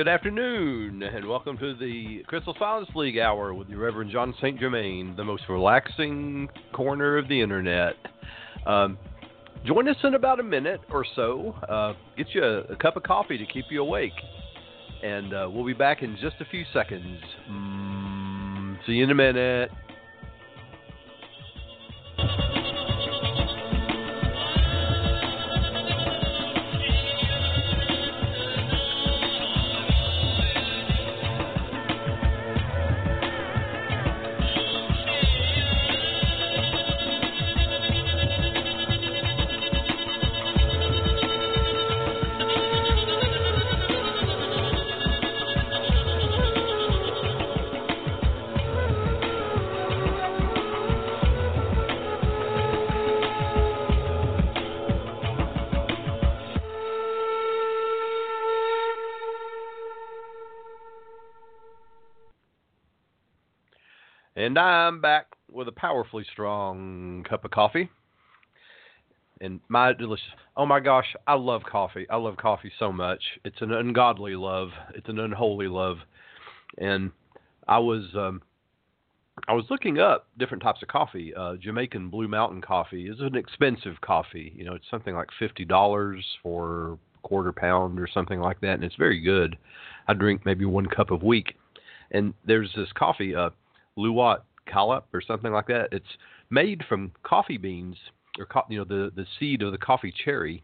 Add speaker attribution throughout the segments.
Speaker 1: Good afternoon, and welcome to the Crystal Silence League Hour with the Reverend Jon St. Germain, the most relaxing corner of the internet. Um, join us in about a minute or so. Uh, get you a, a, cup of coffee to keep you awake, and uh, we'll be back in just a few seconds. Mm, see you in a minute. Powerfully strong cup of coffee. And my delicious. Oh my gosh, I love coffee. I love coffee so much. It's an ungodly love. It's an unholy love. And I was um I was looking up different types of coffee. Uh, Jamaican Blue Mountain coffee is an expensive coffee. You know, it's something like fifty dollars for a quarter pound or something like that, and it's very good. I drink maybe one cup a week. And there's this coffee, uh, Luwak Kalap or something like that. It's made from coffee beans or co- you know the the seed of the coffee cherry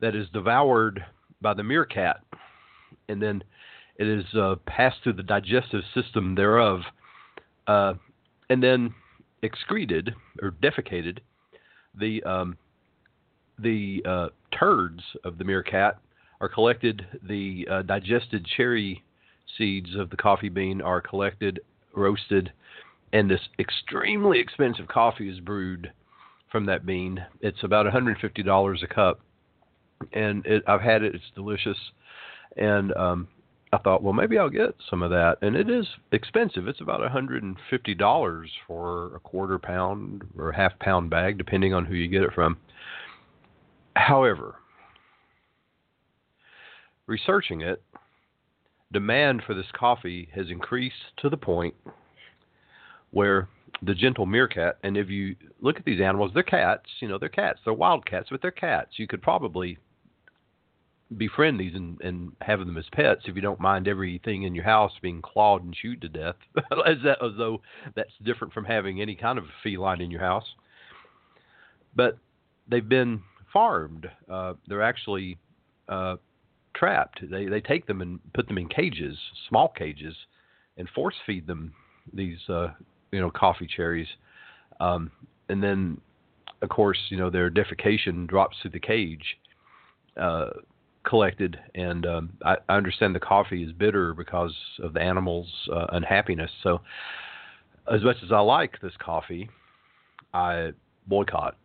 Speaker 1: that is devoured by the meerkat, and then it is uh, passed through the digestive system thereof, uh, and then excreted or defecated. The um, the uh, turds of the meerkat are collected. The uh, digested cherry seeds of the coffee bean are collected roasted, and this extremely expensive coffee is brewed from that bean. It's about $150 a cup, and it, I've had it. It's delicious, and um, I thought, well, maybe I'll get some of that. And it is expensive. It's about $150 for a quarter pound or half pound bag, depending on who you get it from. However, researching it, demand for this coffee has increased to the point where the gentle meerkat, and if you look at these animals, they're cats, you know, they're cats, they're wild cats, but they're cats. You could probably befriend these and, and have them as pets if you don't mind everything in your house being clawed and chewed to death, as, that, as though that's different from having any kind of feline in your house. But they've been farmed. Uh, they're actually uh, trapped. They they take them and put them in cages, small cages, and force feed them these uh, you know coffee cherries, um, and then of course you know their defecation drops through the cage. Uh, collected, and um, I, I, understand the coffee is bitter because of the animals' uh, unhappiness. So, as much as I like this coffee, I boycott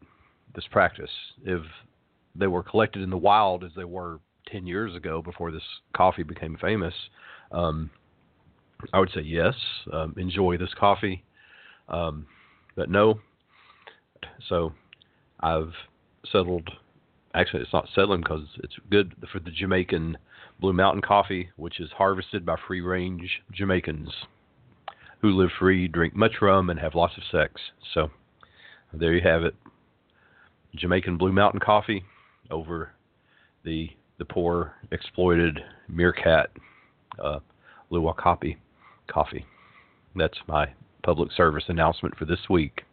Speaker 1: this practice. If they were collected in the wild as they were 10 years ago before this coffee became famous, um, I would say yes, um, enjoy this coffee. Um, but no. So I've settled. Actually, it's not settling because it's good for the Jamaican Blue Mountain coffee, which is harvested by free range Jamaicans who live free, drink much rum, and have lots of sex. So there you have it. Jamaican Blue Mountain coffee over the the poor, exploited meerkat uh, Luwak Kopi coffee. That's my public service announcement for this week.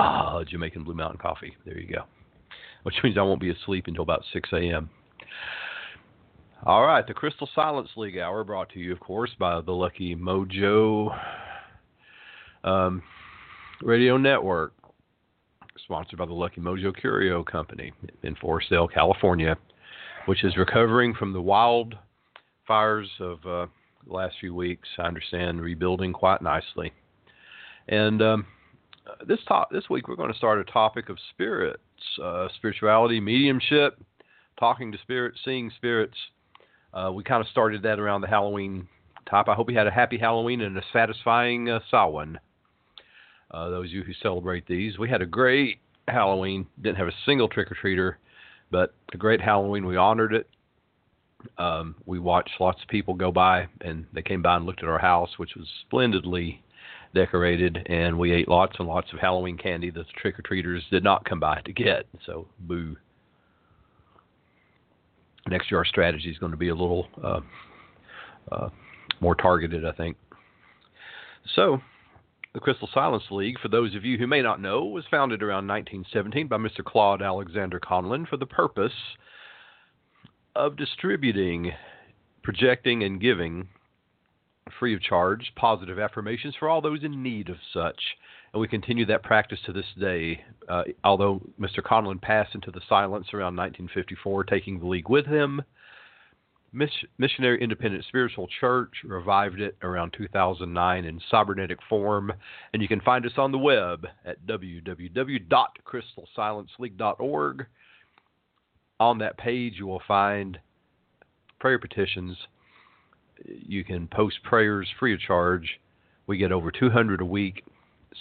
Speaker 1: Ah, Jamaican Blue Mountain Coffee. There you go. Which means I won't be asleep until about 6 a.m. All right, the Crystal Silence League Hour brought to you, of course, by the Lucky Mojo um, Radio Network sponsored by the Lucky Mojo Curio Company in Forestville, California, which is recovering from the wild fires of uh, the last few weeks. I understand rebuilding quite nicely. And um, this this week we're going to start a topic of spirits, uh, spirituality, mediumship, talking to spirits, seeing spirits. Uh, we kind of started that around the Halloween top. I hope you had a happy Halloween and a satisfying uh, Samhain uh, those of you who celebrate these. We had a great Halloween. Didn't have a single trick or treater, But a great Halloween. We honored it. Um, we watched lots of people go by, and they came by and looked at our house, which was splendidly decorated, and we ate lots and lots of Halloween candy that the trick or treaters did not come by to get. So, boo. Next year, our strategy is going to be a little uh, uh, more targeted, I think. So, the Crystal Silence League, for those of you who may not know, was founded around 1917 by Mr. Claude Alexander Conlin for the purpose of distributing, projecting, and giving free of charge positive affirmations for all those in need of such. And we continue that practice to this day. Uh, although Mr. Conlin passed into the silence around 1954, taking the league with him, Missionary Independent Spiritual Church revived it around 2009 in cybernetic form, and you can find us on the web at www.crystalsilenceleague.org. On that page, you will find prayer petitions. You can post prayers free of charge. We get over 200 a week,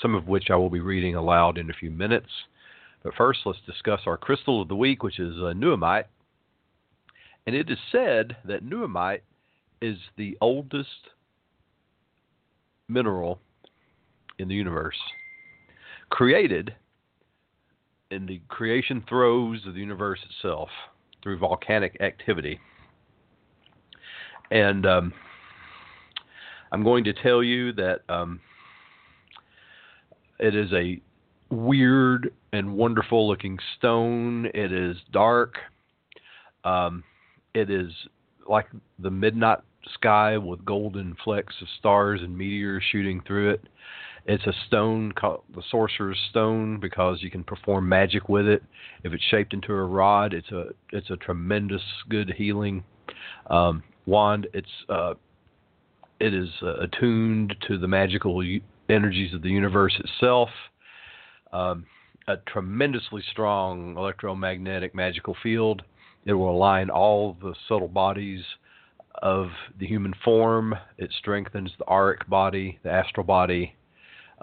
Speaker 1: some of which I will be reading aloud in a few minutes. But first, let's discuss our crystal of the week, which is uh, nuummite. And it is said that nuummite is the oldest mineral in the universe, created in the creation throes of the universe itself through volcanic activity. And um, I'm going to tell you that um, it is a weird and wonderful looking stone. It is dark. Um, it is like the midnight sky with golden flecks of stars and meteors shooting through it. It's a stone called the Sorcerer's Stone because you can perform magic with it. If it's shaped into a rod, it's a it's a tremendous good healing um, wand. It's uh, it is uh, attuned to the magical energies of the universe itself. Um, a tremendously strong electromagnetic magical field. It will align all the subtle bodies of the human form. It strengthens the auric body, the astral body.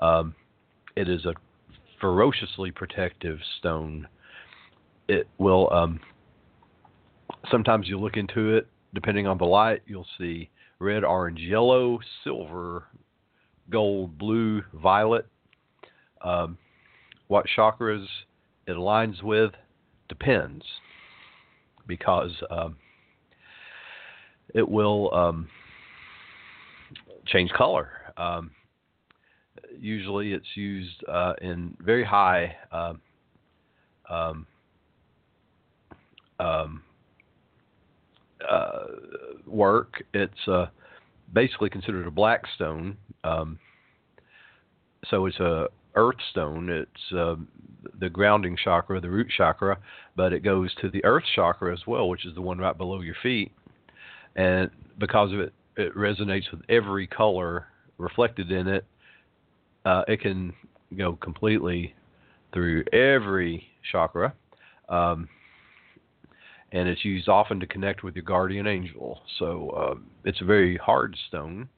Speaker 1: Um, it is a ferociously protective stone. It will. Um, sometimes you look into it, depending on the light, you'll see red, orange, yellow, silver, gold, blue, violet. Um, what chakras it aligns with depends because um, it will um, change color. Um, usually, it's used uh, in very high um, um, um, uh, work. It's uh, basically considered a black stone. so it's a earth stone. It's uh, the grounding chakra, the root chakra, but it goes to the earth chakra as well, which is the one right below your feet. And because of it, it resonates with every color reflected in it. Uh, it can go completely through every chakra. Um, and it's used often to connect with your guardian angel. So uh, it's a very hard stone.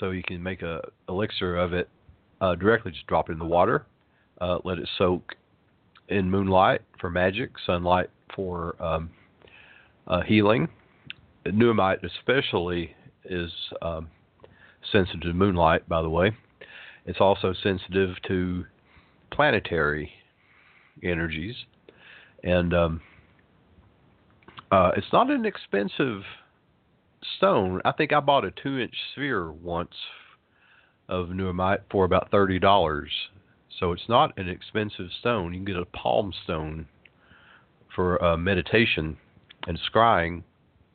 Speaker 1: So you can make a elixir of it uh, directly just drop it in the water, uh, let it soak in moonlight for magic, sunlight for um, uh, healing. Nuummite especially is um, sensitive to moonlight, by the way. It's also sensitive to planetary energies, and um, uh, it's not an expensive stone. I think I bought a two-inch sphere once of nuummite for about thirty dollars. So it's not an expensive stone. You can get a palm stone for uh, meditation and scrying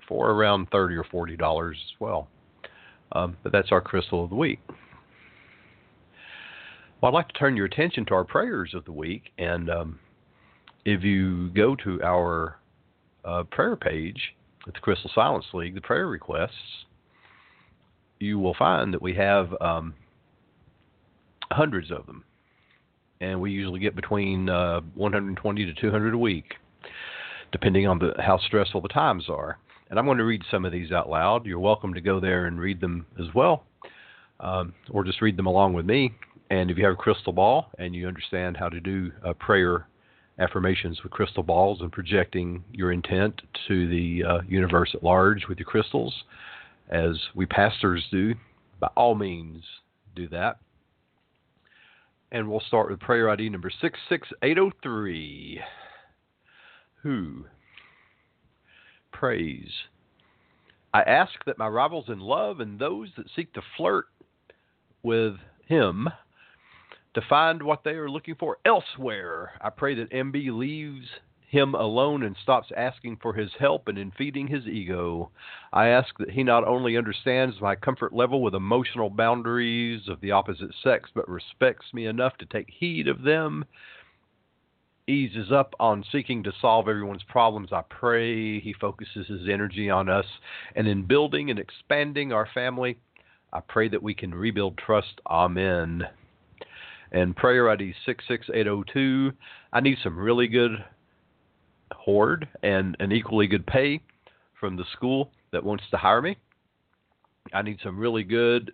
Speaker 1: for around thirty or forty dollars as well. Um, but that's our crystal of the week. Well, I'd like to turn your attention to our prayers of the week, and um, if you go to our uh, prayer page at the Crystal Silence League, the prayer requests, you will find that we have um, hundreds of them, and we usually get between uh, 120 to 200 a week, depending on the, how stressful the times are. And I'm going to read some of these out loud. You're welcome to go there and read them as well, um, or just read them along with me. And if you have a crystal ball and you understand how to do a prayer affirmations with crystal balls and projecting your intent to the uh, universe at large with your crystals, as we pastors do. By all means, do that. And we'll start with prayer ID number 66803. Who prays? I ask that my rivals in love and those that seek to flirt with him to find what they are looking for elsewhere. I pray that MB leaves him alone and stops asking for his help and in feeding his ego. I ask that he not only understands my comfort level with emotional boundaries of the opposite sex, but respects me enough to take heed of them. Eases up on seeking to solve everyone's problems. I pray he focuses his energy on us and in building and expanding our family. I pray that we can rebuild trust. Amen. And prayer ID 66802. I need some really good hoard and an equally good pay from the school that wants to hire me. I need some really good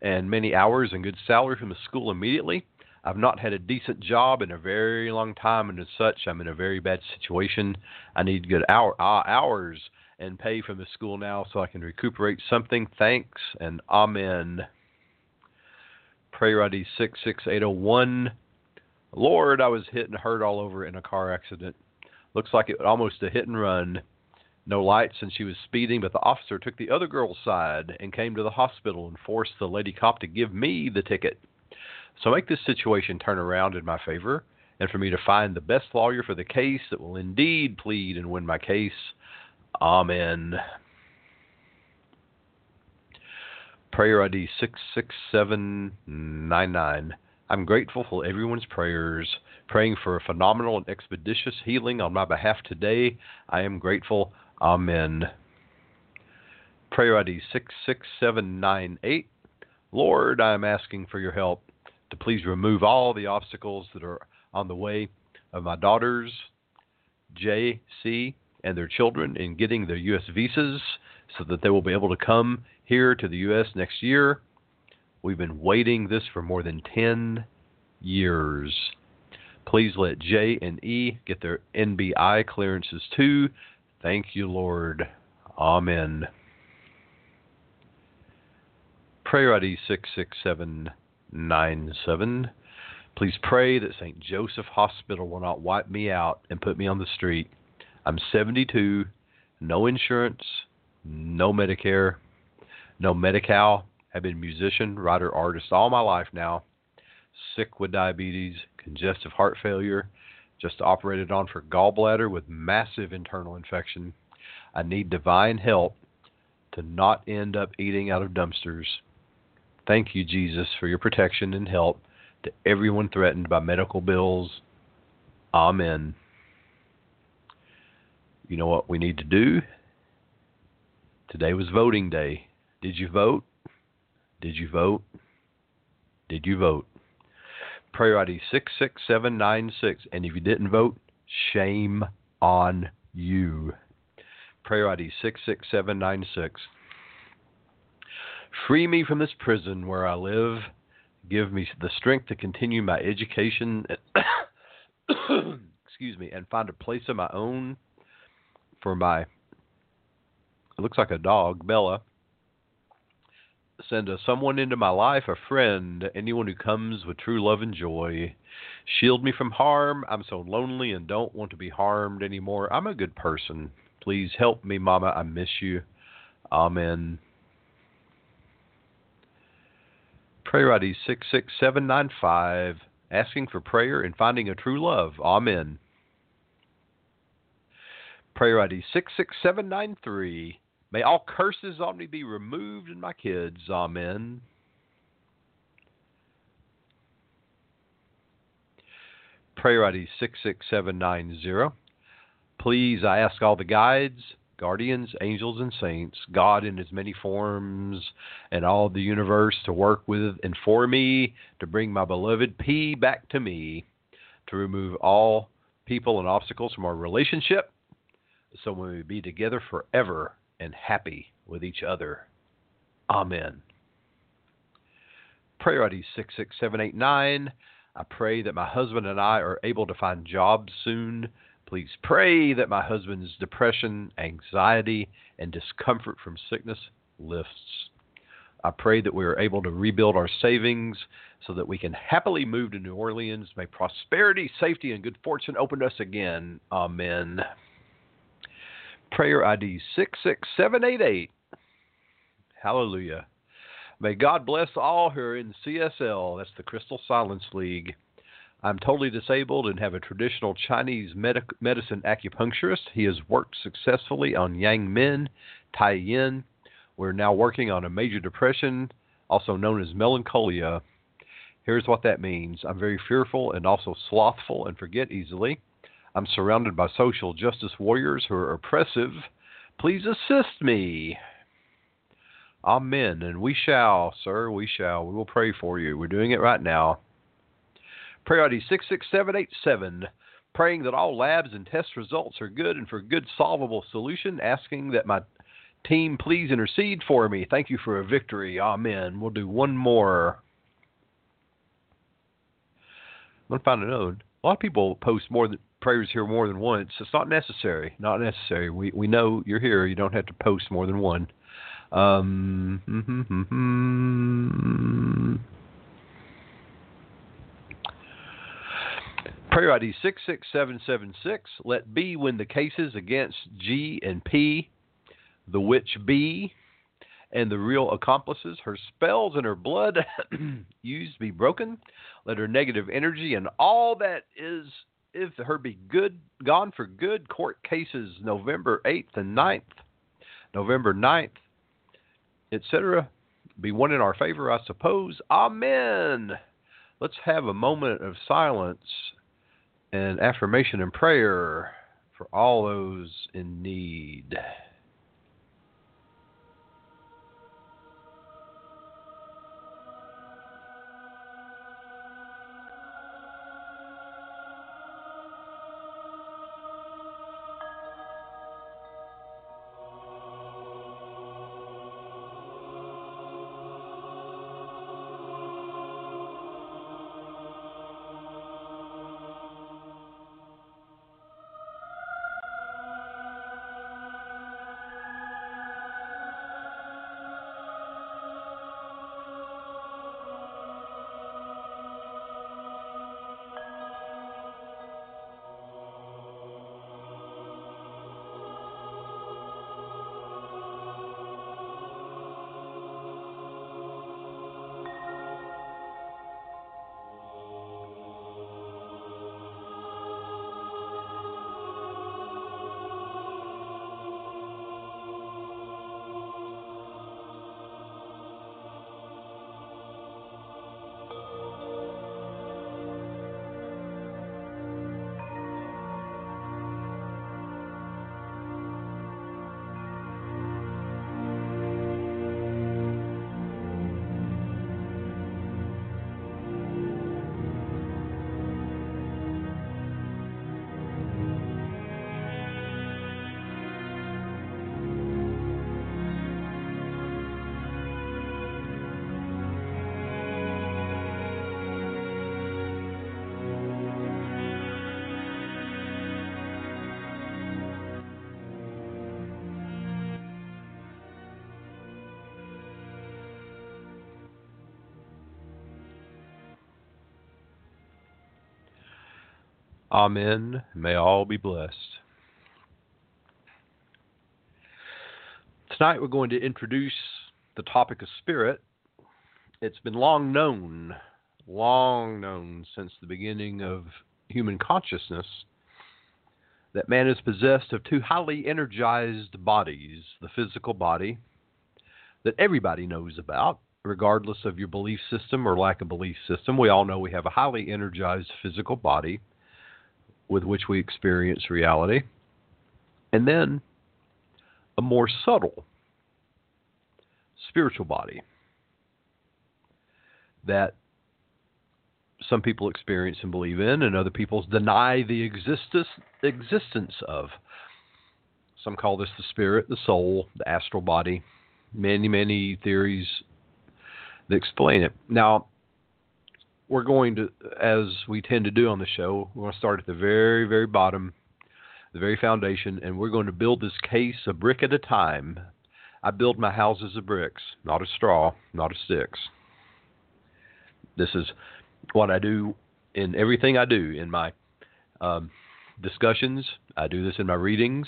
Speaker 1: and many hours and good salary from the school immediately. I've not had a decent job in a very long time, and as such, I'm in a very bad situation. I need good hour, uh, hours and pay from the school now so I can recuperate something. Thanks and amen. Prayer ID 66801. Lord, I was hit and hurt all over in a car accident. Looks like it was almost a hit and run. No lights, and she was speeding, but the officer took the other girl's side and came to the hospital and forced the lady cop to give me the ticket. So make this situation turn around in my favor, and for me to find the best lawyer for the case that will indeed plead and win my case. Amen. Prayer ID 66799. I'm grateful for everyone's prayers, praying for a phenomenal and expeditious healing on my behalf today. I am grateful. Amen. Prayer ID 66798. Lord, I am asking for your help to please remove all the obstacles that are on the way of my daughters, J.C., and their children in getting their U.S. visas so that they will be able to come here to the U.S. next year. We've been waiting this for more than 10 years. Please let J and E get their NBI clearances too. Thank you, Lord. Amen. Prayer ID 66797. Please pray that St. Joseph Hospital will not wipe me out and put me on the street. I'm 72, no insurance, no Medicare, no Medi-Cal. I've been musician, writer, artist all my life now. Sick with diabetes, congestive heart failure, just operated on for gallbladder with massive internal infection. I need divine help to not end up eating out of dumpsters. Thank you, Jesus, for your protection and help to everyone threatened by medical bills. Amen. You know what we need to do? Today was voting day. Did you vote? Did you vote? Did you vote? Prayer ID 66796. And if you didn't vote, shame on you. Prayer ID 66796. Free me from this prison where I live. Give me the strength to continue my education. excuse me, and find a place of my own for my. It looks like a dog, Bella. Send a, someone into my life, a friend, anyone who comes with true love and joy. Shield me from harm. I'm so lonely and don't want to be harmed anymore. I'm a good person. Please help me, Mama. I miss you. Amen. Prayer ID 66795, asking for prayer and finding a true love. Amen. Prayer ID 66793, may all curses on me be removed and my kids. Amen. Prayer ID 66790. Please, I ask all the guides, guardians, angels, and saints, God in his many forms, and all the universe to work with and for me, to bring my beloved P back to me, to remove all people and obstacles from our relationship, so we may be together forever and happy with each other. Amen. Prayer ID 66789. I pray that my husband and I are able to find jobs soon. Please pray that my husband's depression, anxiety, and discomfort from sickness lifts. I pray that we are able to rebuild our savings so that we can happily move to New Orleans. May prosperity, safety, and good fortune open us again. Amen. Prayer ID 66788. Hallelujah. May God bless all who are in CSL. That's the Crystal Silence League. I'm totally disabled and have a traditional Chinese medic- medicine acupuncturist. He has worked successfully on Yang Ming, Tai Yin. We're now working on a major depression, also known as melancholia. Here's what that means I'm very fearful and also slothful and forget easily. I'm surrounded by social justice warriors who are oppressive. Please assist me. Amen. And we shall, sir, we shall. We will pray for you. We're doing it right now. Prayer ID 66787, praying that all labs and test results are good and for a good solvable solution, asking that my team please intercede for me. Thank you for a victory. Amen. We'll do one more. I'm going to find another one. A lot of people post more than prayers here more than once. It's not necessary. Not necessary. We we know you're here. You don't have to post more than one. Um, mm-hmm, mm-hmm. Prayer ID 66776. Let B win the cases against G and P, the witch B, and the real accomplices. Her spells and her blood used be broken. Let her negative energy and all that is if her be good gone for good. Court cases November 8th and 9th. November 9th, etc. Be one in our favor, I suppose. Amen. Let's have a moment of silence and affirmation and prayer for all those in need. Amen. May all be blessed. Tonight we're going to introduce the topic of spirit. It's been long known, long known since the beginning of human consciousness that man is possessed of two highly energized bodies the physical body that everybody knows about, regardless of your belief system or lack of belief system. We all know we have a highly energized physical body with which we experience reality, and then a more subtle spiritual body that some people experience and believe in, and other people deny the existence existence of. Some call this the spirit, the soul, the astral body. Many, many theories that explain it. Now, we're going to, as we tend to do on the show, we're going to start at the very, very bottom, the very foundation, and we're going to build this case a brick at a time. I build my houses of bricks, not of straw, not of sticks. This is what I do in everything I do in my um, discussions. I do this in my readings.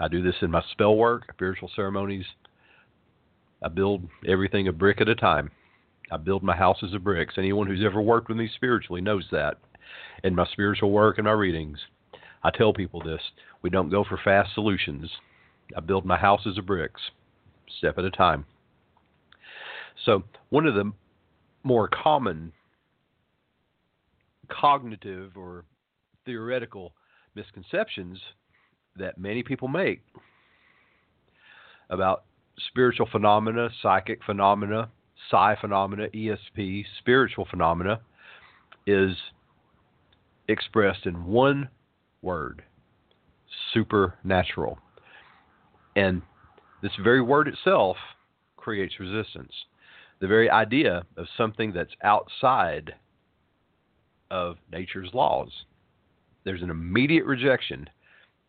Speaker 1: I do this in my spell work, spiritual ceremonies. I build everything a brick at a time. I build my houses of bricks. Anyone who's ever worked with me spiritually knows that. In my spiritual work and my readings, I tell people this. We don't go for fast solutions. I build my houses of bricks, step at a time. So, one of the more common cognitive or theoretical misconceptions that many people make about spiritual phenomena, psychic phenomena, psi phenomena, ESP, spiritual phenomena, is expressed in one word supernatural. And this very word itself creates resistance. The very idea of something that's outside of nature's laws. There's an immediate rejection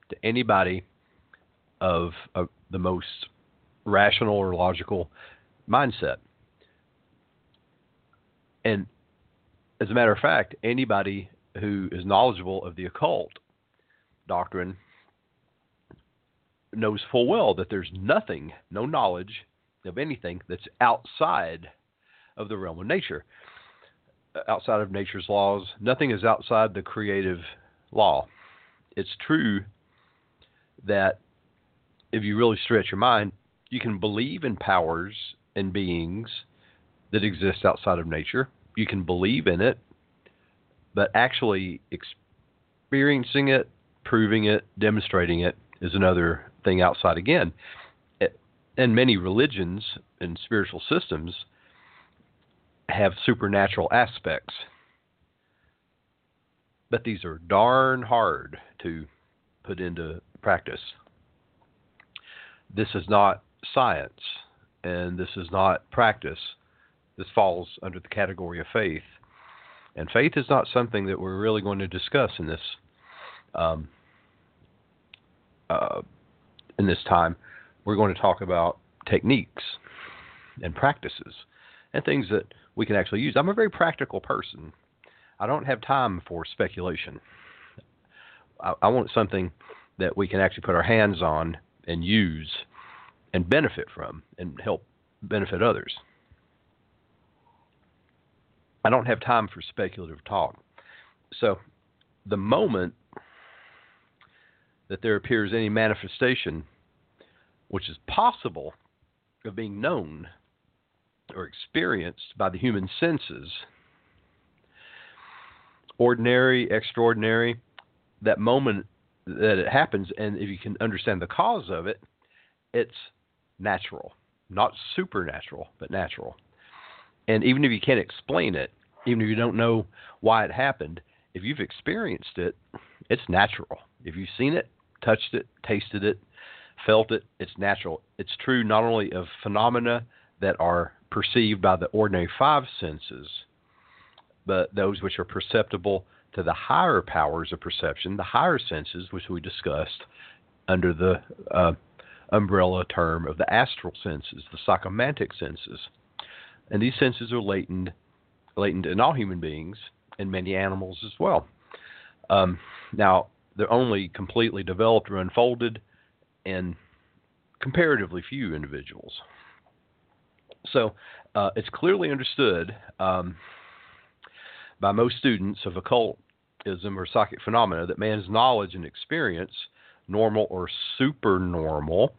Speaker 1: to anybody of, of the most rational or logical mindset. And as a matter of fact, anybody who is knowledgeable of the occult doctrine knows full well that there's nothing, no knowledge of anything that's outside of the realm of nature, uh, outside of nature's laws. Nothing is outside the creative law. It's true that if you really stretch your mind, you can believe in powers and beings that exists outside of nature. You can believe in it, but actually experiencing it, proving it, demonstrating it is another thing outside again. And many religions and spiritual systems have supernatural aspects. But these are darn hard to put into practice. This is not science and this is not practice. This falls under the category of faith. And faith is not something that we're really going to discuss in this um, uh, in this time. We're going to talk about techniques and practices and things that we can actually use. I'm a very practical person. I don't have time for speculation. I, I want something that we can actually put our hands on and use and benefit from and help benefit others. I don't have time for speculative talk. So, the moment that there appears any manifestation which is possible of being known or experienced by the human senses, ordinary, extraordinary, that moment that it happens, and if you can understand the cause of it, it's natural, not supernatural, but natural. And even if you can't explain it, even if you don't know why it happened, if you've experienced it, it's natural. If you've seen it, touched it, tasted it, felt it, it's natural. It's true not only of phenomena that are perceived by the ordinary five senses, but those which are perceptible to the higher powers of perception, the higher senses, which we discussed under the uh, umbrella term of the astral senses, the psychomantic senses. And these senses are latent, latent in all human beings and many animals as well. Um, now, they're only completely developed or unfolded in comparatively few individuals. So uh, it's clearly understood um, by most students of occultism or psychic phenomena that man's knowledge and experience – normal or supernormal,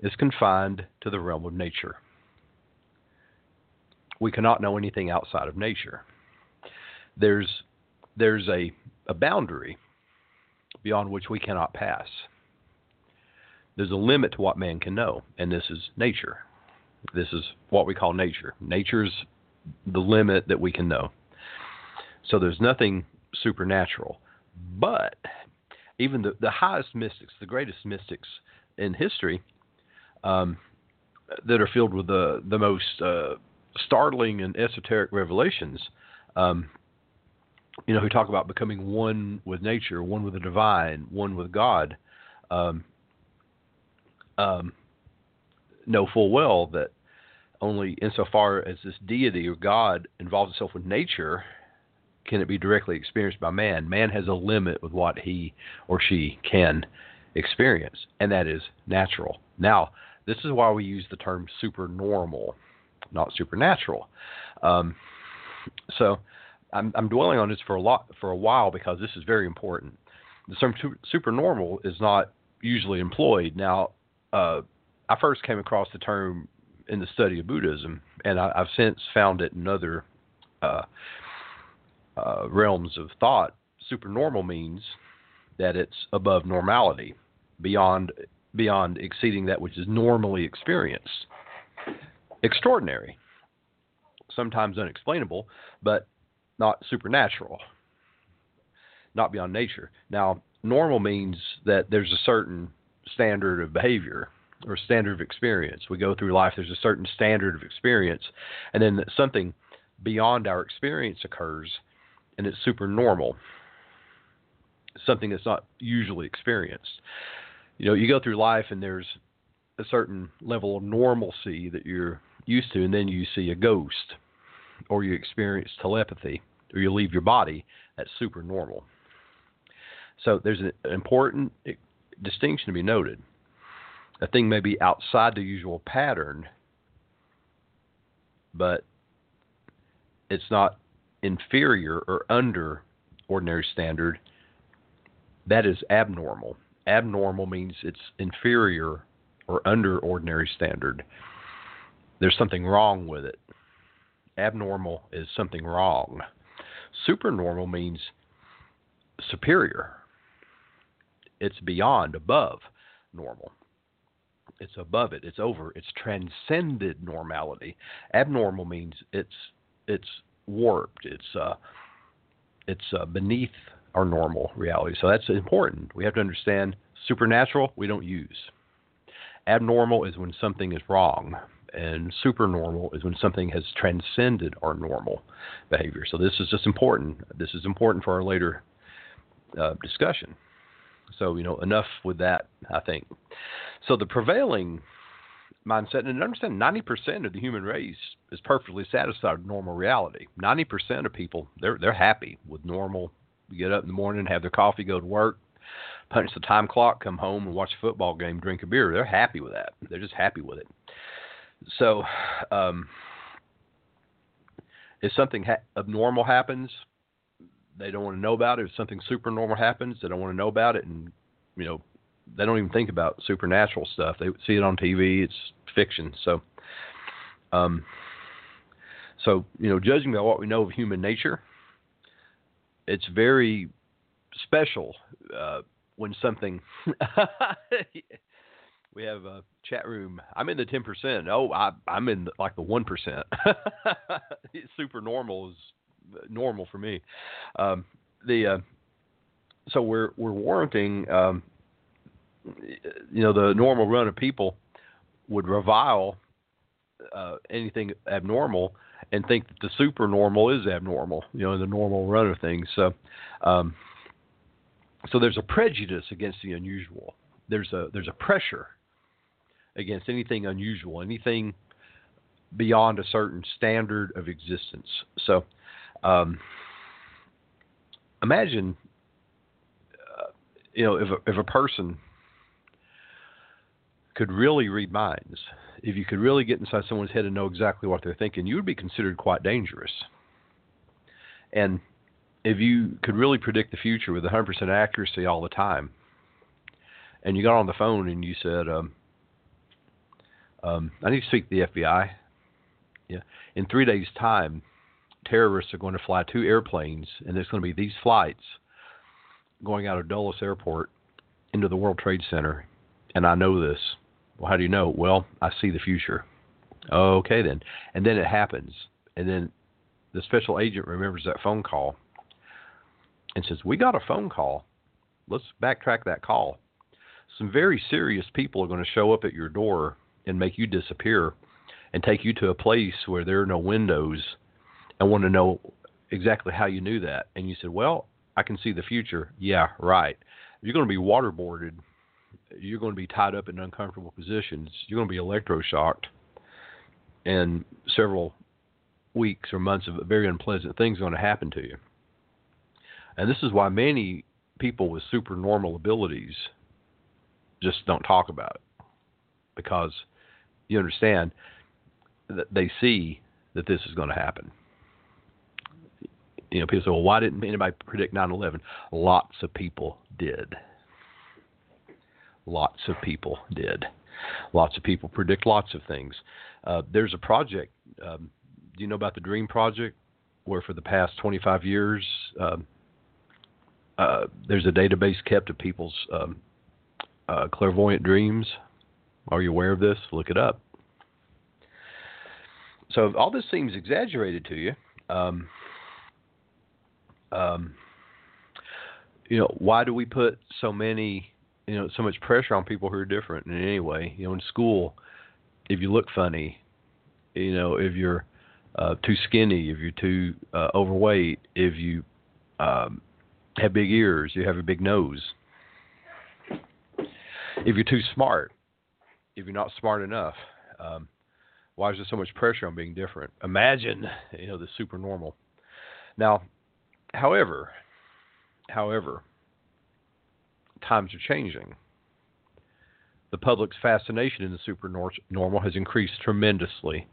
Speaker 1: is confined to the realm of nature. We cannot know anything outside of nature. There's there's a, a boundary beyond which we cannot pass. There's a limit to what man can know, and this is nature. This is what we call nature. Nature's the limit that we can know. So there's nothing supernatural. But even the, the highest mystics, the greatest mystics in history, um, that are filled with the the most uh, startling and esoteric revelations, um, you know, who talk about becoming one with nature, one with the divine, one with God, um, um, know full well that only insofar as this deity or God involves itself with nature can it be directly experienced by man. Man has a limit with what he or she can experience, and that is natural. Now, this is why we use the term supernormal, not supernatural. Um, so, I'm, I'm, dwelling on this for a lot for a while because this is very important. The term supernormal is not usually employed. Now, uh, I first came across the term in the study of Buddhism, and I, have since found it in other uh, uh, realms of thought. Supernormal means that it's above normality, beyond beyond exceeding that which is normally experienced. Extraordinary, sometimes unexplainable, but not supernatural, not beyond nature. Now, normal means that there's a certain standard of behavior or standard of experience. We go through life, there's a certain standard of experience, and then something beyond our experience occurs, and it's super normal, something that's not usually experienced. You know, you go through life, and there's a certain level of normalcy that you're used to, and then you see a ghost, or you experience telepathy, or you leave your body. That's super normal. So there's an important distinction to be noted a thing may be outside the usual pattern, but it's not inferior or under ordinary standard. That is abnormal. Abnormal means it's inferior or under ordinary standard. There's something wrong with it. Abnormal is something wrong. Supernormal means superior. It's beyond, above normal. It's above it. It's over. It's transcended normality. Abnormal means it's it's warped. It's uh, it's uh, beneath our normal reality. So that's important. We have to understand supernatural we don't use. Abnormal is when something is wrong, and supernormal is when something has transcended our normal behavior. So this is just important. This is important for our later uh, discussion. So, you know, enough with that, I think. So the prevailing mindset, and understand 90% of the human race is perfectly satisfied with normal reality. 90% of people, they're, they're happy with normal. Get up in the morning, have their coffee, go to work, punch the time clock, come home and watch a football game, drink a beer. They're happy with that. They're just happy with it. So, um, if something ha- abnormal happens, they don't want to know about it. If something super normal happens, they don't want to know about it, and you know, they don't even think about supernatural stuff. They see it on TV. It's fiction. So, um, so you know, judging by what we know of human nature, it's very special uh, when something. we have a chat room. I'm in the ten percent. Oh, I, I'm in the, like the one percent. Super normal is normal for me. Um, the uh, so we're we're warranting. Um, you know, the normal run of people would revile uh, anything abnormal and think that the super normal is abnormal. You know, the normal run of things. So, um, so there's a prejudice against the unusual. There's a there's a pressure against anything unusual, anything beyond a certain standard of existence. So, um, imagine, uh, you know, if a, if a person could really read minds, if you could really get inside someone's head and know exactly what they're thinking, you would be considered quite dangerous. And if you could really predict the future with 100% accuracy all the time, and you got on the phone and you said, um, um, "I need to speak to the FBI," yeah, in three days' time, terrorists are going to fly two airplanes, and there's going to be these flights going out of Dulles Airport into the World Trade Center, and I know this. Well, how do you know? Well, I see the future. Okay, then. And then it happens, and then the special agent remembers that phone call and says, "We got a phone call. Let's backtrack that call." Some very serious people are going to show up at your door and make you disappear and take you to a place where there are no windows I want to know exactly how you knew that. And you said, well, I can see the future. Yeah, right. You're going to be waterboarded. You're going to be tied up in uncomfortable positions. You're going to be electroshocked. And several weeks or months of very unpleasant things are going to happen to you. And this is why many people with supernormal abilities just don't talk about it because you understand that they see that this is going to happen. You know, people say, well, why didn't anybody predict 9 11? Lots of people did. Lots of people did. Lots of people predict lots of things. Uh, there's a project. Um, do you know about the Dream Project, where for the past 25 years, um, uh, there's a database kept of people's um, uh, clairvoyant dreams. Are you aware of this? Look it up. So all this seems exaggerated to you. Um, um, you know, why do we put so many, you know, so much pressure on people who are different in any way? You know, in school, if you look funny, you know, if you're uh, too skinny, if you're too uh, overweight, if you um, have big ears, you have a big nose. If you're too smart, if you're not smart enough, um, why is there so much pressure on being different? Imagine, you know, the super normal. Now, however, however, times are changing. The public's fascination in the supernormal has increased tremendously.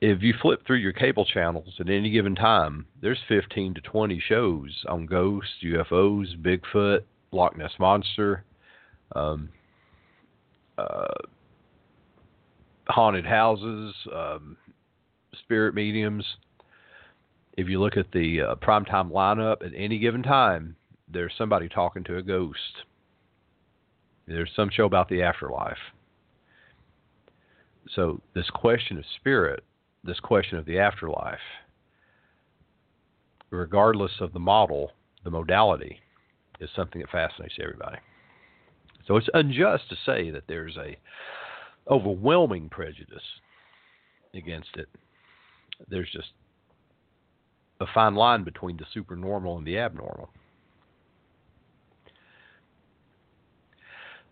Speaker 1: If you flip through your cable channels at any given time, there's 15 to 20 shows on ghosts, UFOs, Bigfoot, Loch Ness Monster, um, haunted houses, um, spirit mediums. If you look at the uh, primetime lineup at any given time, there's somebody talking to a ghost. There's some show about the afterlife. So, this question of spirit, this question of the afterlife, regardless of the model, the modality, is something that fascinates everybody. So, it's unjust to say that there's a overwhelming prejudice against it. There's just a fine line between the supernormal and the abnormal.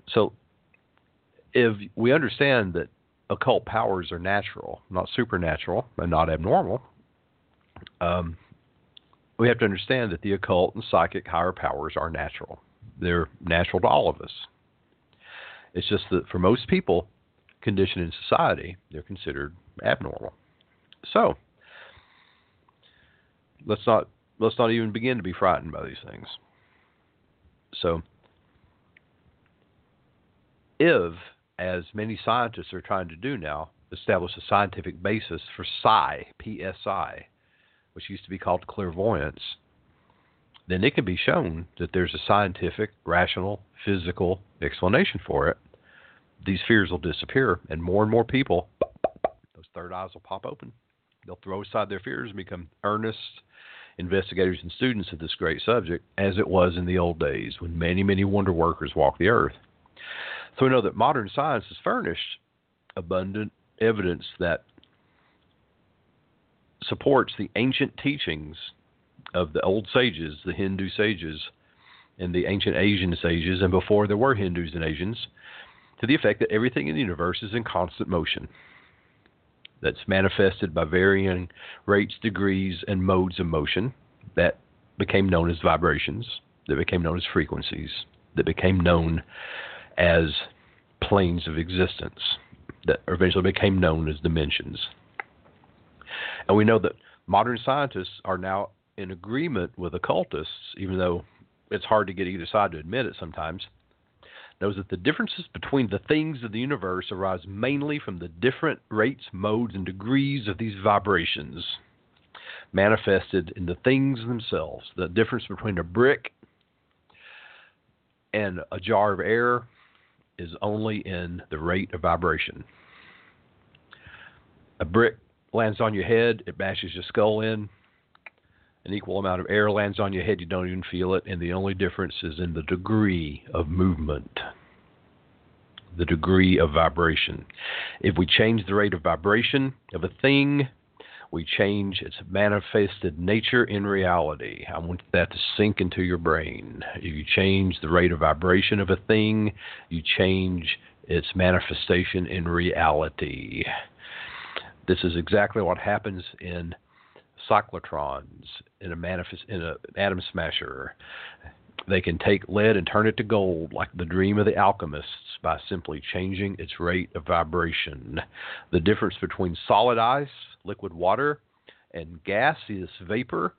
Speaker 1: So, if we understand that occult powers are natural, not supernatural, and not abnormal, um, we have to understand that the occult and psychic higher powers are natural. They're natural to all of us. It's just that for most people, conditioned in society, they're considered abnormal. So let's not let's not even begin to be frightened by these things. So if, as many scientists are trying to do now, establish a scientific basis for psi, PSI, which used to be called clairvoyance, then it can be shown that there's a scientific, rational, physical explanation for it these fears will disappear, and more and more people, those third eyes will pop open. They'll throw aside their fears and become earnest investigators and students of this great subject, as it was in the old days when many, many wonder workers walked the earth. So we know that modern science has furnished abundant evidence that supports the ancient teachings of the old sages, the Hindu sages, and the ancient Asian sages, and before there were Hindus and Asians, to the effect that everything in the universe is in constant motion. That's manifested by varying rates, degrees, and modes of motion that became known as vibrations, that became known as frequencies, that became known as planes of existence, that eventually became known as dimensions. And we know that modern scientists are now in agreement with occultists, even though it's hard to get either side to admit it sometimes, knows that the differences between the things of the universe arise mainly from the different rates, modes, and degrees of these vibrations manifested in the things themselves. The difference between a brick and a jar of air is only in the rate of vibration. A brick lands on your head, it bashes your skull in. An equal amount of air lands on your head, you don't even feel it, and the only difference is in the degree of movement the degree of vibration. If we change the rate of vibration of a thing, We change its manifested nature in reality. I want that to sink into your brain. If you change the rate of vibration of a thing, you change its manifestation in reality. This is exactly what happens in cyclotrons in a manifest in an atom smasher. They can take lead and turn it to gold, like the dream of the alchemists, by simply changing its rate of vibration. The difference between solid ice, liquid water, and gaseous vapor,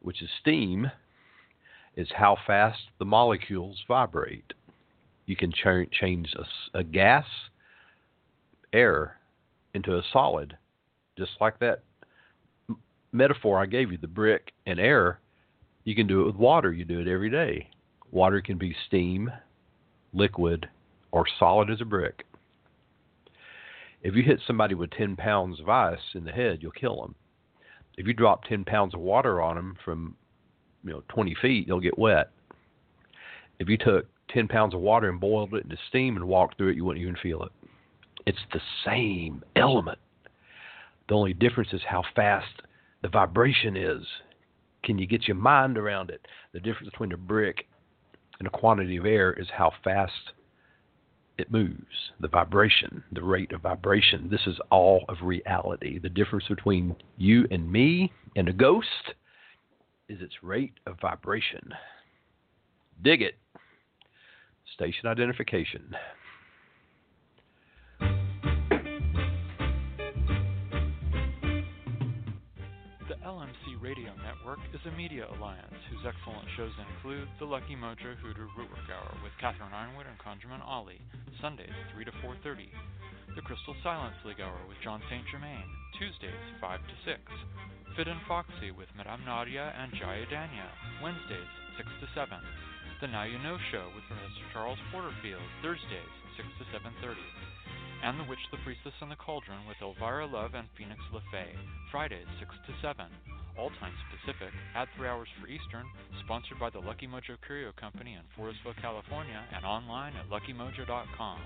Speaker 1: which is steam, is how fast the molecules vibrate. You can ch- change a, a gas, air, into a solid, just like that metaphor I gave you, the brick and air you can do it with water. You do it every day. Water can be steam, liquid, or solid as a brick. If you hit somebody with 10 pounds of ice in the head, you'll kill them. If you drop 10 pounds of water on them from you know 20 feet, they'll get wet. If you took 10 pounds of water and boiled it into steam and walked through it, you wouldn't even feel it. It's the same element. The only difference is how fast the vibration is can you get your mind around it? The difference between a brick and a quantity of air is how fast it moves, the vibration, the rate of vibration. This is all of reality. The difference between you and me and a ghost is its rate of vibration. Dig it. Station identification.
Speaker 2: Radio Network is a media alliance whose excellent shows include The Lucky Mojo Hoodoo Rootwork Hour with Catherine Yronwode and ConjureMan Ali, Sundays 3 to 4.30. The Crystal Silence League Hour with Jon St. Germain, Tuesdays 5 to 6. Fit and Foxy with Madame Nadia and Jaya Danielle, Wednesdays 6 to 7. The Now You Know Show with Professor Charles Porterfield, Thursdays 6 to 7.30 and The Witch, the Priestess, and the Cauldron with Elvira Love and Phoenix LeFae, Fridays 6 to 7 all times Pacific, at 3 hours for Eastern, sponsored by the Lucky Mojo Curio Company in Forestville, California, and online at luckymojo.com.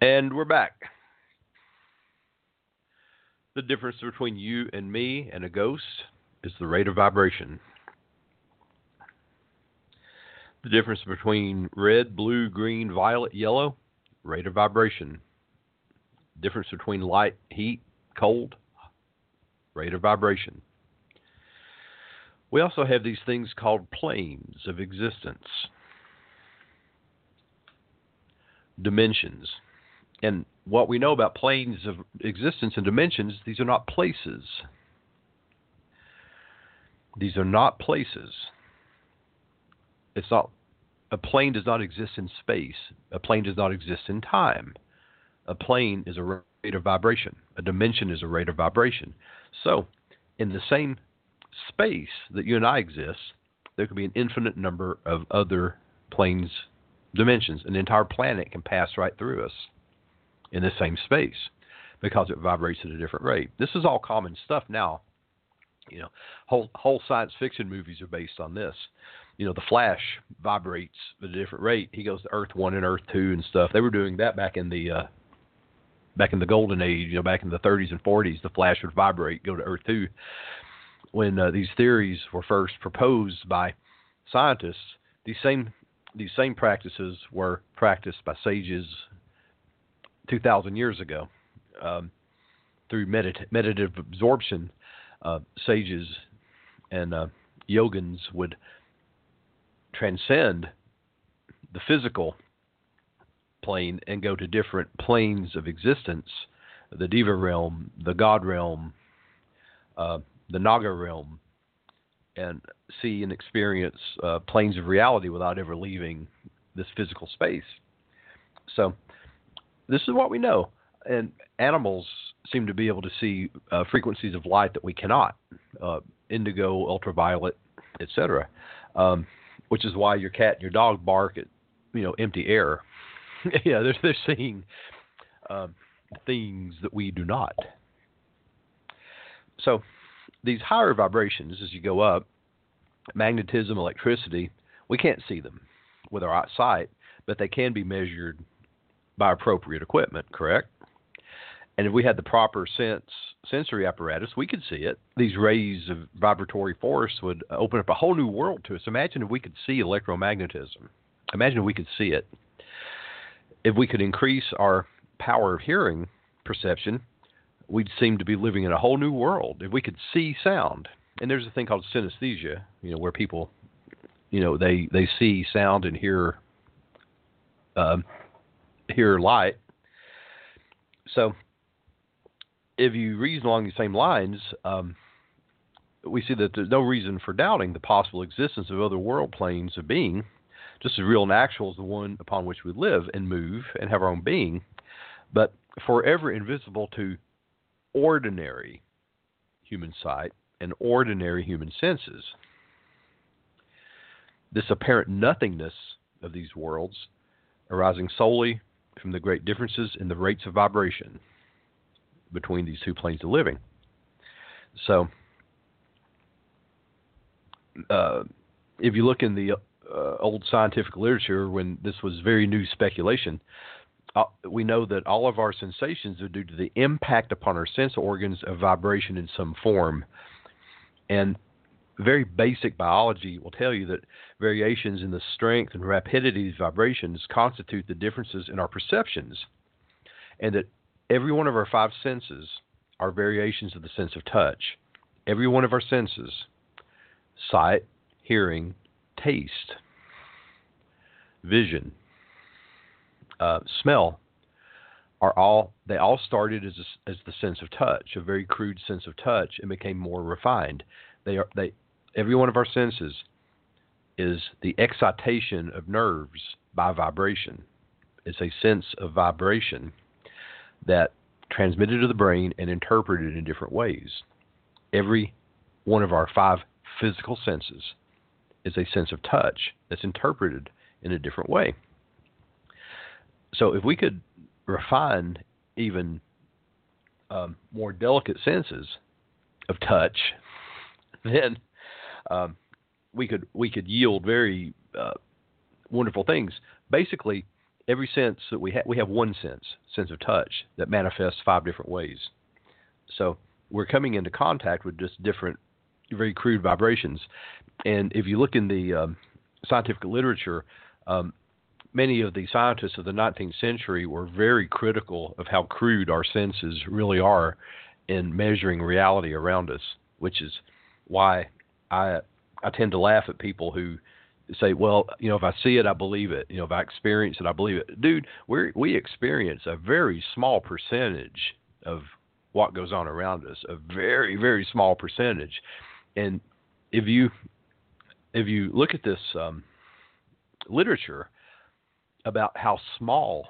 Speaker 1: And we're back. The difference between you and me and a ghost is the rate of vibration. The difference between red, blue, green, violet, yellow rate of vibration, difference between light, heat, cold, rate of vibration. We also have these things called planes of existence, dimensions. And what we know about planes of existence and dimensions, these are not places. These are not places. It's not a plane does not exist in space. A plane does not exist in time. A plane is a rate of vibration. A dimension is a rate of vibration. So, in the same space that you and I exist, there could be an infinite number of other planes, dimensions. An entire planet can pass right through us in the same space because it vibrates at a different rate. This is all common stuff now. You know, whole whole science fiction movies are based on this you know the flash vibrates at a different rate. He goes to earth one and earth two and stuff. They were doing that back in the uh back in the golden age you know back in the 30s and 40s the flash would vibrate go to earth two. When uh, these theories were first proposed by scientists these same these same practices were practiced by sages 2000 years ago um, through medit- meditative absorption uh, sages and uh, yogins would transcend the physical plane and go to different planes of existence the Deva realm, the God realm, uh, the Naga realm, and see and experience uh, planes of reality without ever leaving this physical space. So, this is what we know. And animals seem to be able to see uh, frequencies of light that we cannot uh, indigo, ultraviolet, etc. Um, which is why your cat and your dog bark at you know empty air. yeah, they're they're seeing um, things that we do not. So these higher vibrations, as you go up, magnetism, electricity, we can't see them with our eyesight, but they can be measured by appropriate equipment, correct? And if we had the proper sense sensory apparatus, we could see it. These rays of vibratory force would open up a whole new world to us. Imagine if we could see electromagnetism. Imagine if we could see it. If we could increase our power of hearing perception, we'd seem to be living in a whole new world. If we could see sound, and there's a thing called synesthesia, you know, where people, you know, they they see sound and hear uh, hear light. So, if you reason along the same lines, um, we see that there's no reason for doubting the possible existence of other world planes of being, just as real and actual as the one upon which we live and move and have our own being, but forever invisible to ordinary human sight and ordinary human senses. This apparent nothingness of these worlds arising solely from the great differences in the rates of vibration between these two planes of living. So, uh, if you look in the uh, old scientific literature, when this was very new speculation, uh, we know that all of our sensations are due to the impact upon our sense organs of vibration in some form. And very basic biology will tell you that variations in the strength and rapidity of vibrations constitute the differences in our perceptions, and that every one of our five senses are variations of the sense of touch. Every one of our senses sight, hearing, taste, vision, uh, smell are all they all started as a, as the sense of touch, a very crude sense of touch, and became more refined. They are they every one of our senses is the excitation of nerves by vibration. It's a sense of vibration that transmitted to the brain and interpreted in different ways. Every one of our five physical senses is a sense of touch that's interpreted in a different way. So if we could refine even um, more delicate senses of touch, then um, we could we could yield very uh, wonderful things. Basically, every sense that we have we have one sense, sense of touch, that manifests five different ways. So we're coming into contact with just different, very crude vibrations. And if you look in the um, scientific literature, um, many of the scientists of the 19th century were very critical of how crude our senses really are in measuring reality around us, which is why I I tend to laugh at people who say, well, you know, if I see it, I believe it. You know, if I experience it, I believe it. Dude, we we experience a very small percentage of what goes on around us, a very very small percentage. And if you if you look at this um, literature, about how small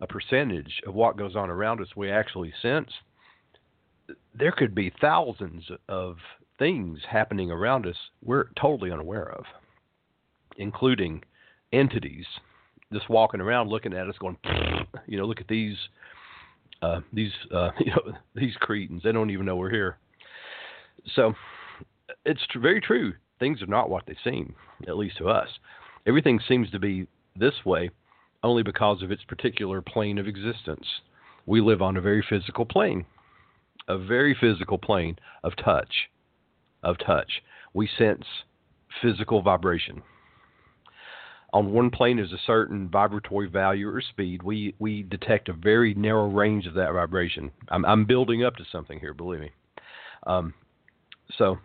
Speaker 1: a percentage of what goes on around us we actually sense, there could be thousands of things happening around us we're totally unaware of, including entities just walking around looking at us going, you know, look at these uh, these uh, you know these cretins. They don't even know we're here. So it's very true. Things are not what they seem, at least to us. Everything seems to be this way only because of its particular plane of existence. We live on a very physical plane, a very physical plane of touch, of touch. We sense physical vibration. On one plane is a certain vibratory value or speed. We we detect a very narrow range of that vibration. I'm, I'm building up to something here, believe me. Um, so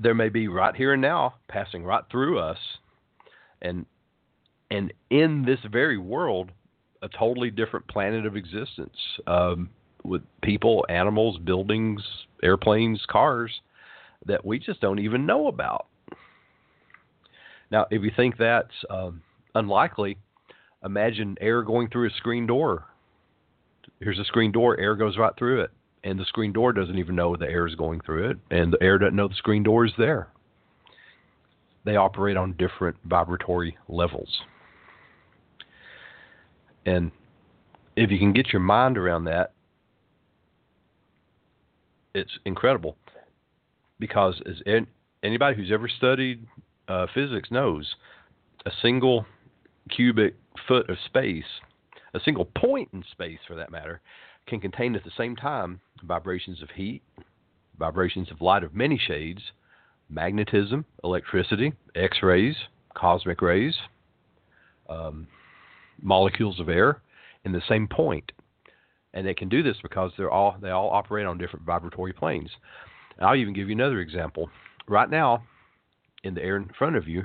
Speaker 1: there may be right here and now passing right through us, and and in this very world, a totally different planet of existence um, with people, animals, buildings, airplanes, cars that we just don't even know about. Now, if you think that's um, unlikely, imagine air going through a screen door. Here's a screen door, air goes right through it, and the screen door doesn't even know the air is going through it, and the air doesn't know the screen door is there. They operate on different vibratory levels. And if you can get your mind around that, it's incredible. Because as anybody who's ever studied uh, physics knows, a single cubic foot of space, a single point in space for that matter, can contain at the same time vibrations of heat, vibrations of light of many shades, magnetism, electricity, X rays, cosmic rays, um, molecules of air in the same point. And they can do this because they're all they all operate on different vibratory planes. I'll even give you another example. Right now, in the air in front of you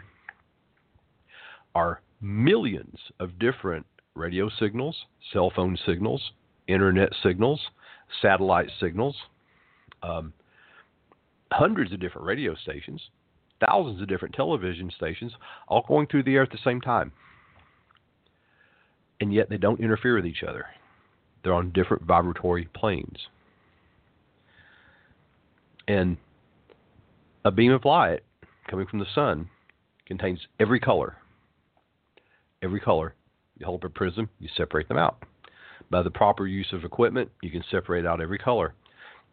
Speaker 1: are millions of different radio signals, cell phone signals, internet signals, satellite signals, um, hundreds of different radio stations, thousands of different television stations, all going through the air at the same time. And yet they don't interfere with each other. They're on different vibratory planes. And a beam of light coming from the sun contains every color. Every color. You hold up a prism, you separate them out. By the proper use of equipment, you can separate out every color.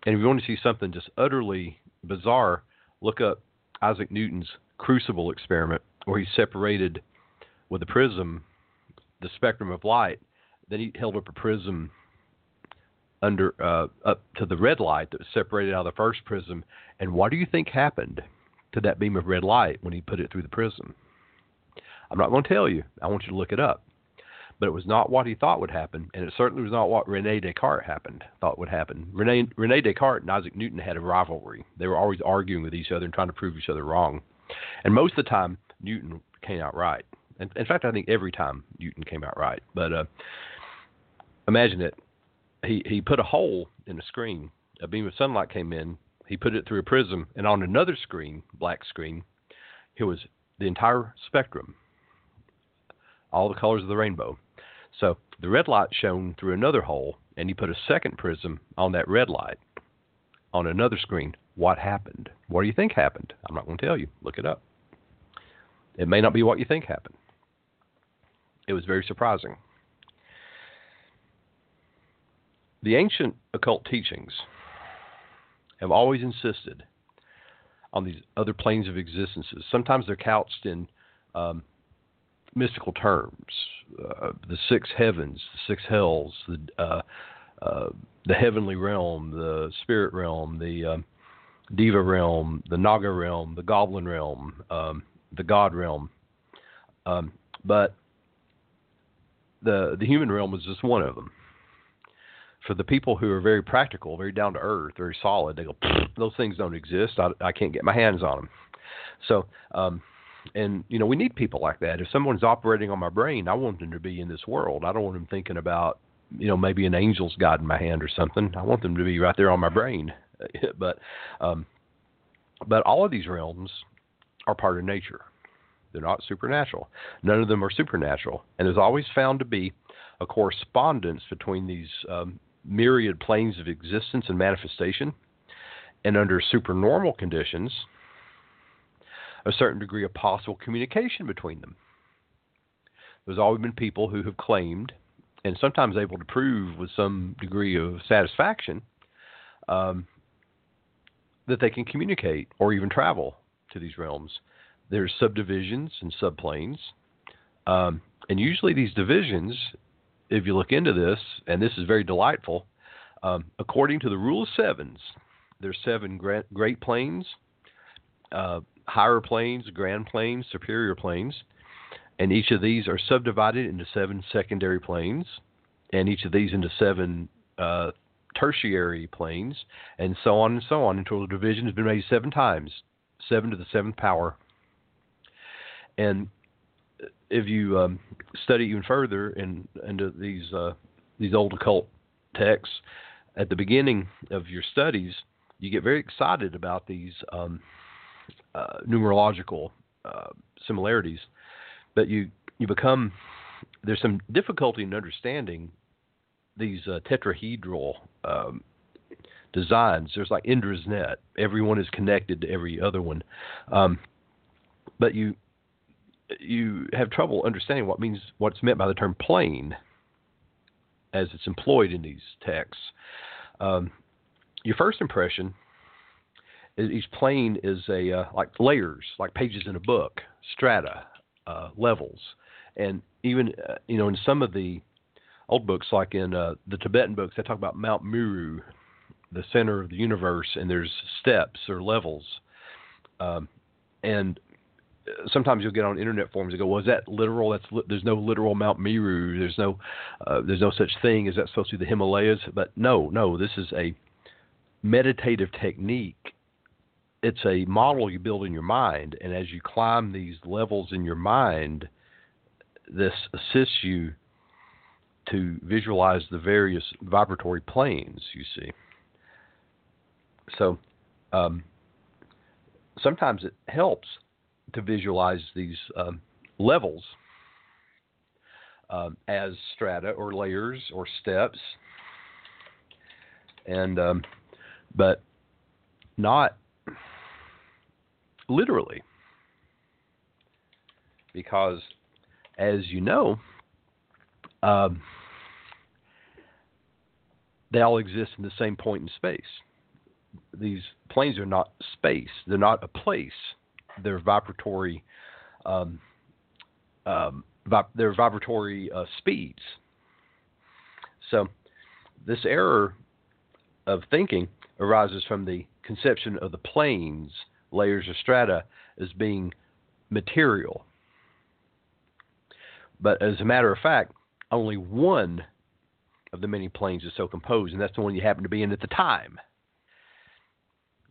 Speaker 1: And if you want to see something just utterly bizarre, look up Isaac Newton's crucible experiment, where he separated with a prism the spectrum of light. Then he held up a prism under uh, up to the red light that was separated out of the first prism. And what do you think happened to that beam of red light when he put it through the prism? I'm not going to tell you. I want you to look it up. But it was not what he thought would happen, and it certainly was not what Rene Descartes happened thought would happen. Rene, Rene Descartes and Isaac Newton had a rivalry. They were always arguing with each other and trying to prove each other wrong. And most of the time, Newton came out right. And in fact, I think every time Newton came out right. But uh, imagine it. He he put a hole in the screen. A beam of sunlight came in. He put it through a prism, and on another screen, black screen, it was the entire spectrum, all the colors of the rainbow. So the red light shone through another hole, and he put a second prism on that red light on another screen. What happened? What do you think happened? I'm not going to tell you. Look it up. It may not be what you think happened. It was very surprising. The ancient occult teachings have always insisted on these other planes of existences. Sometimes they're couched in um, mystical terms, uh, the six heavens, the six hells, the uh, uh, the heavenly realm, the spirit realm, the um, Deva realm, the Naga realm, the Goblin realm, um, the God realm. Um, but the the human realm is just one of them. For the people who are very practical, very down to earth, very solid, they go, those things don't exist. I, I can't get my hands on them. So um, and you know we need people like that. If someone's operating on my brain, I want them to be in this world. I don't want them thinking about you know maybe an angel's in my hand or something. I want them to be right there on my brain. but um, but all of these realms are part of nature. They're not supernatural. None of them are supernatural, and there's always found to be a correspondence between these um, myriad planes of existence and manifestation. And under supernormal conditions, a certain degree of possible communication between them. There's always been people who have claimed, and sometimes able to prove with some degree of satisfaction, um, that they can communicate or even travel to these realms. There's subdivisions and subplanes, um, and usually these divisions, if you look into this, and this is very delightful, um, according to the rule of sevens, there's seven great planes, uh, higher planes, grand planes, superior planes, and each of these are subdivided into seven secondary planes, and each of these into seven uh, tertiary planes, and so on and so on until the division has been made seven times, seven to the seventh power. And if you um, study even further in, into these uh, these old occult texts, at the beginning of your studies, you get very excited about these um, uh, numerological uh, similarities, but you you become there's some difficulty in understanding these uh, tetrahedral um, designs. There's like Indra's net; everyone is connected to every other one, um, but you you have trouble understanding what means what's meant by the term plane as it's employed in these texts. Um, your first impression is each plane is a uh, like layers, like pages in a book, strata, uh, levels, And even uh, you know in some of the old books, like in uh, the Tibetan books, they talk about Mount Meru, the center of the universe, and there's steps or levels. Um, and sometimes you'll get on internet forums and go, "Was well, that literal? That's li- there's no literal Mount Meru. There's no uh, there's no such thing. Is that supposed to be the Himalayas?" But no, no. This is a meditative technique. It's a model you build in your mind, and as you climb these levels in your mind, this assists you to visualize the various vibratory planes you see. So um, sometimes it helps to visualize these um, levels um, as strata or layers or steps, and um, but not literally, because as you know, um, they all exist in the same point in space. These planes are not space; they're not a place. They're vibratory. Um, um, vib- they're vibratory uh, speeds. So, this error of thinking arises from the conception of the planes, layers, or strata as being material. But as a matter of fact, only one of the many planes is so composed, and that's the one you happen to be in at the time.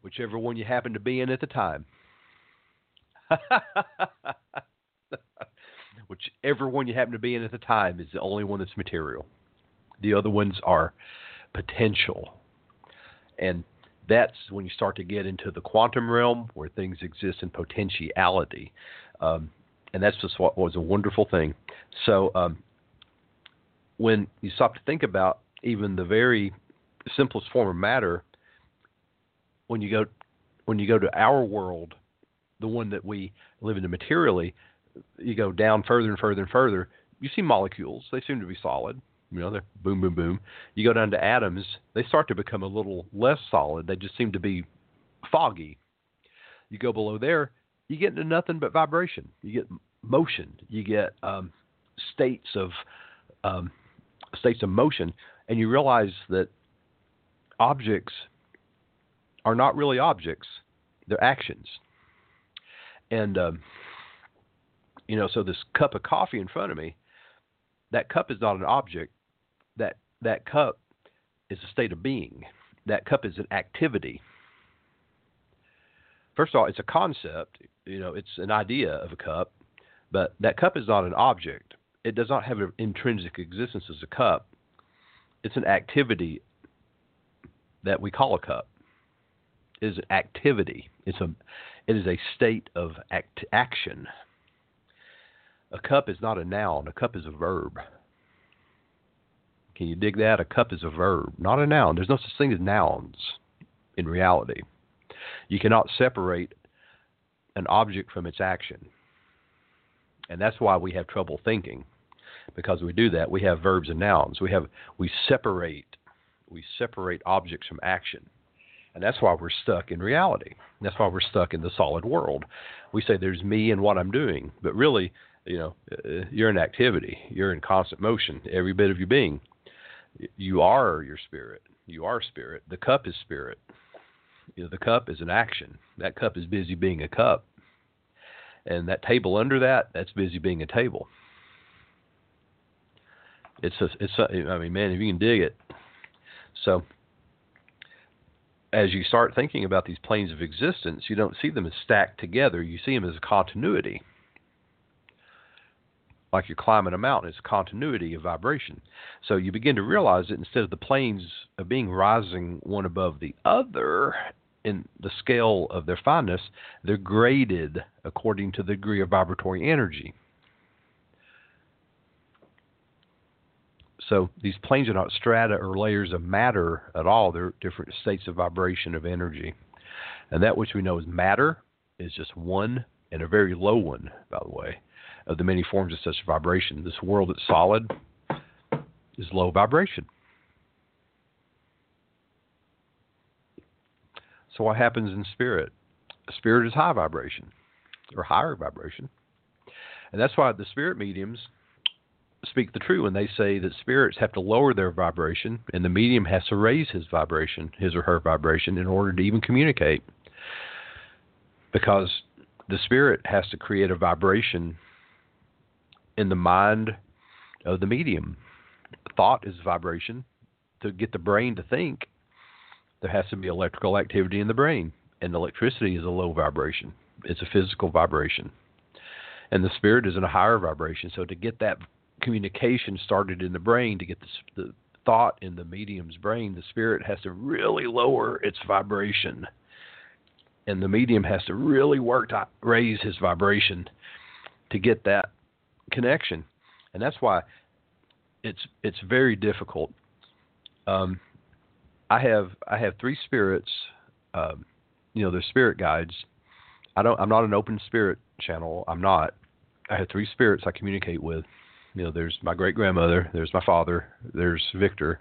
Speaker 1: Whichever one you happen to be in at the time. Whichever one you happen to be in at the time is the only one that's material. The other ones are potential. And that's when you start to get into the quantum realm where things exist in potentiality. Um, and that's just what was a wonderful thing. So um, when you stop to think about even the very simplest form of matter, when you go when you go to our world, the one that we live in materially, you go down further and further and further. You see molecules; they seem to be solid. You know, they're boom, boom, boom. You go down to atoms; they start to become a little less solid. They just seem to be foggy. You go below there, you get into nothing but vibration. You get motion. You get um, states of um, states of motion, and you realize that objects are not really objects; they're actions. And um, you know, so this cup of coffee in front of me, that cup is not an object. That that cup is a state of being. That cup is an activity. First of all, it's a concept. You know, it's an idea of a cup, but that cup is not an object it does not have an intrinsic existence as a cup. It's an activity that we call a cup. Is activity. It's a it is a state of act, action. A cup is not a noun. A cup is a verb. Can you dig that? A cup is a verb, not a noun. There's no such thing as nouns in reality. You cannot separate an object from its action. And that's why we have trouble thinking because we do that, we have verbs and nouns. We have we separate we separate objects from action. And that's why we're stuck in reality. That's why we're stuck in the solid world. We say there's me and what I'm doing, but really, you know, uh, you're in activity. You're in constant motion, every bit of your being. You are your spirit. You are spirit. The cup is spirit. You know, the cup is an action. That cup is busy being a cup. And that table under that, that's busy being a table. It's a, it's a, I mean, man, if you can dig it. So as you start thinking about these planes of existence, you don't see them as stacked together. You see them as a continuity. Like you're climbing a mountain, it's a continuity of vibration. So you begin to realize that instead of the planes of being rising one above the other in the scale of their fineness, they're graded according to the degree of vibratory energy. So these planes are not strata or layers of matter at all. They're different states of vibration of energy. And that which we know as matter is just one and a very low one, by the way, of the many forms of such vibration. This world that's solid is low vibration. So what happens in spirit? Spirit is high vibration or higher vibration. And that's why the spirit mediums speak the truth when they say that spirits have to lower their vibration and the medium has to raise his vibration, his or her vibration, in order to even communicate. Because the spirit has to create a vibration in the mind of the medium. Thought is vibration. To get the brain to think, there has to be electrical activity in the brain, and electricity is a low vibration. It's a physical vibration. And the spirit is in a higher vibration. So to get that communication started in the brain, to get the, the thought in the medium's brain, the spirit has to really lower its vibration. And the medium has to really work to raise his vibration to get that connection. And that's why it's it's very difficult. Um, I have I have three spirits. Um, you know, they're spirit guides. I don't. I'm not an open spirit channel. I'm not. I have three spirits I communicate with. You know, there's my great grandmother. There's my father. There's Victor.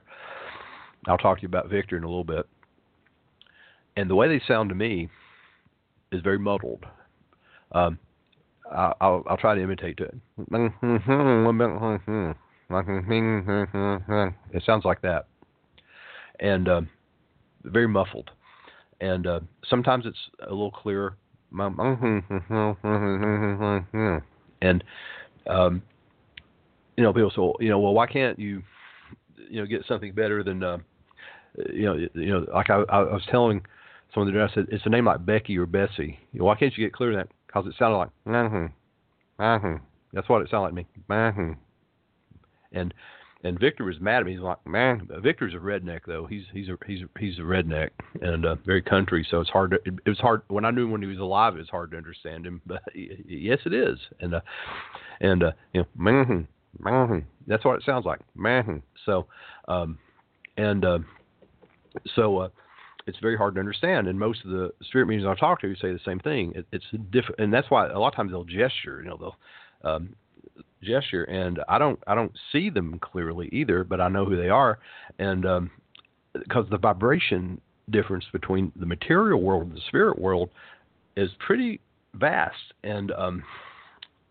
Speaker 1: I'll talk to you about Victor in a little bit. And the way they sound to me is very muddled. Um, I'll, I'll try to imitate it. It sounds like that, and uh, very muffled. And uh, sometimes it's a little clearer. And um, you know, people say, you know, well, why can't you, you know, get something better than, uh, you know, you know, like I, I was telling someone the other day, I said, it's a name like Becky or Bessie. You know, why can't you get clear that? Because it sounded like, mm-hmm, mm-hmm. That's what it sounded like to me. Mm-hmm. And and Victor was mad at me. He's like, man, Victor's a redneck though. He's he's a he's a, he's a redneck and uh, very country. So it's hard. To, it, it was hard when I knew when he was alive. It was hard to understand him. But yes, it is. And uh, and uh, you know, man, that's what it sounds like. Man. So um, and uh, so uh, it's very hard to understand. And most of the spirit mediums I talk to say the same thing. It, it's different, and that's why a lot of times they'll gesture. You know, they'll um, gesture, and I don't I don't see them clearly either, but I know who they are, and because um, the vibration difference between the material world and the spirit world is pretty vast and um,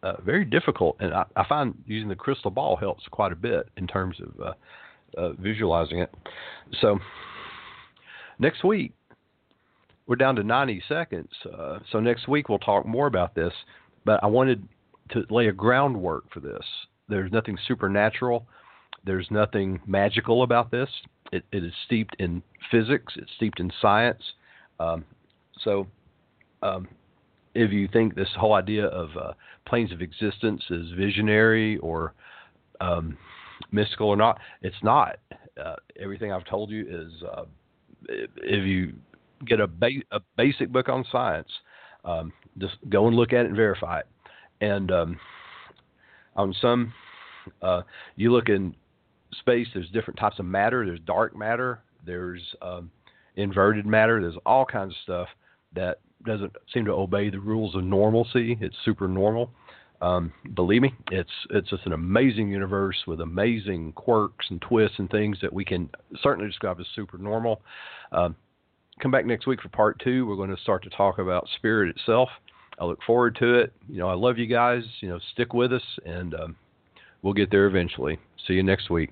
Speaker 1: uh, very difficult, and I, I, find using the crystal ball helps quite a bit in terms of uh, uh, visualizing it. So next week we're down to 90 seconds, uh, so next week we'll talk more about this. But I wanted to lay a groundwork for this. There's nothing supernatural. There's nothing magical about this. It, it is steeped in physics. It's steeped in science. Um, so, um, if you think this whole idea of uh, planes of existence is visionary or um, mystical or not, it's not. Uh, everything I've told you is uh, if you get a, ba- a basic book on science, um, just go and look at it and verify it and um, on some, uh, you look in space. There's different types of matter. There's dark matter. There's um, inverted matter. There's all kinds of stuff that doesn't seem to obey the rules of normalcy. It's super normal. Um, believe me, it's it's just an amazing universe with amazing quirks and twists and things that we can certainly describe as super normal. Um, come back next week for part two. We're going to start to talk about spirit itself I look forward to it. You know, I love you guys. You know, stick with us, and um, we'll get there eventually. See you next week.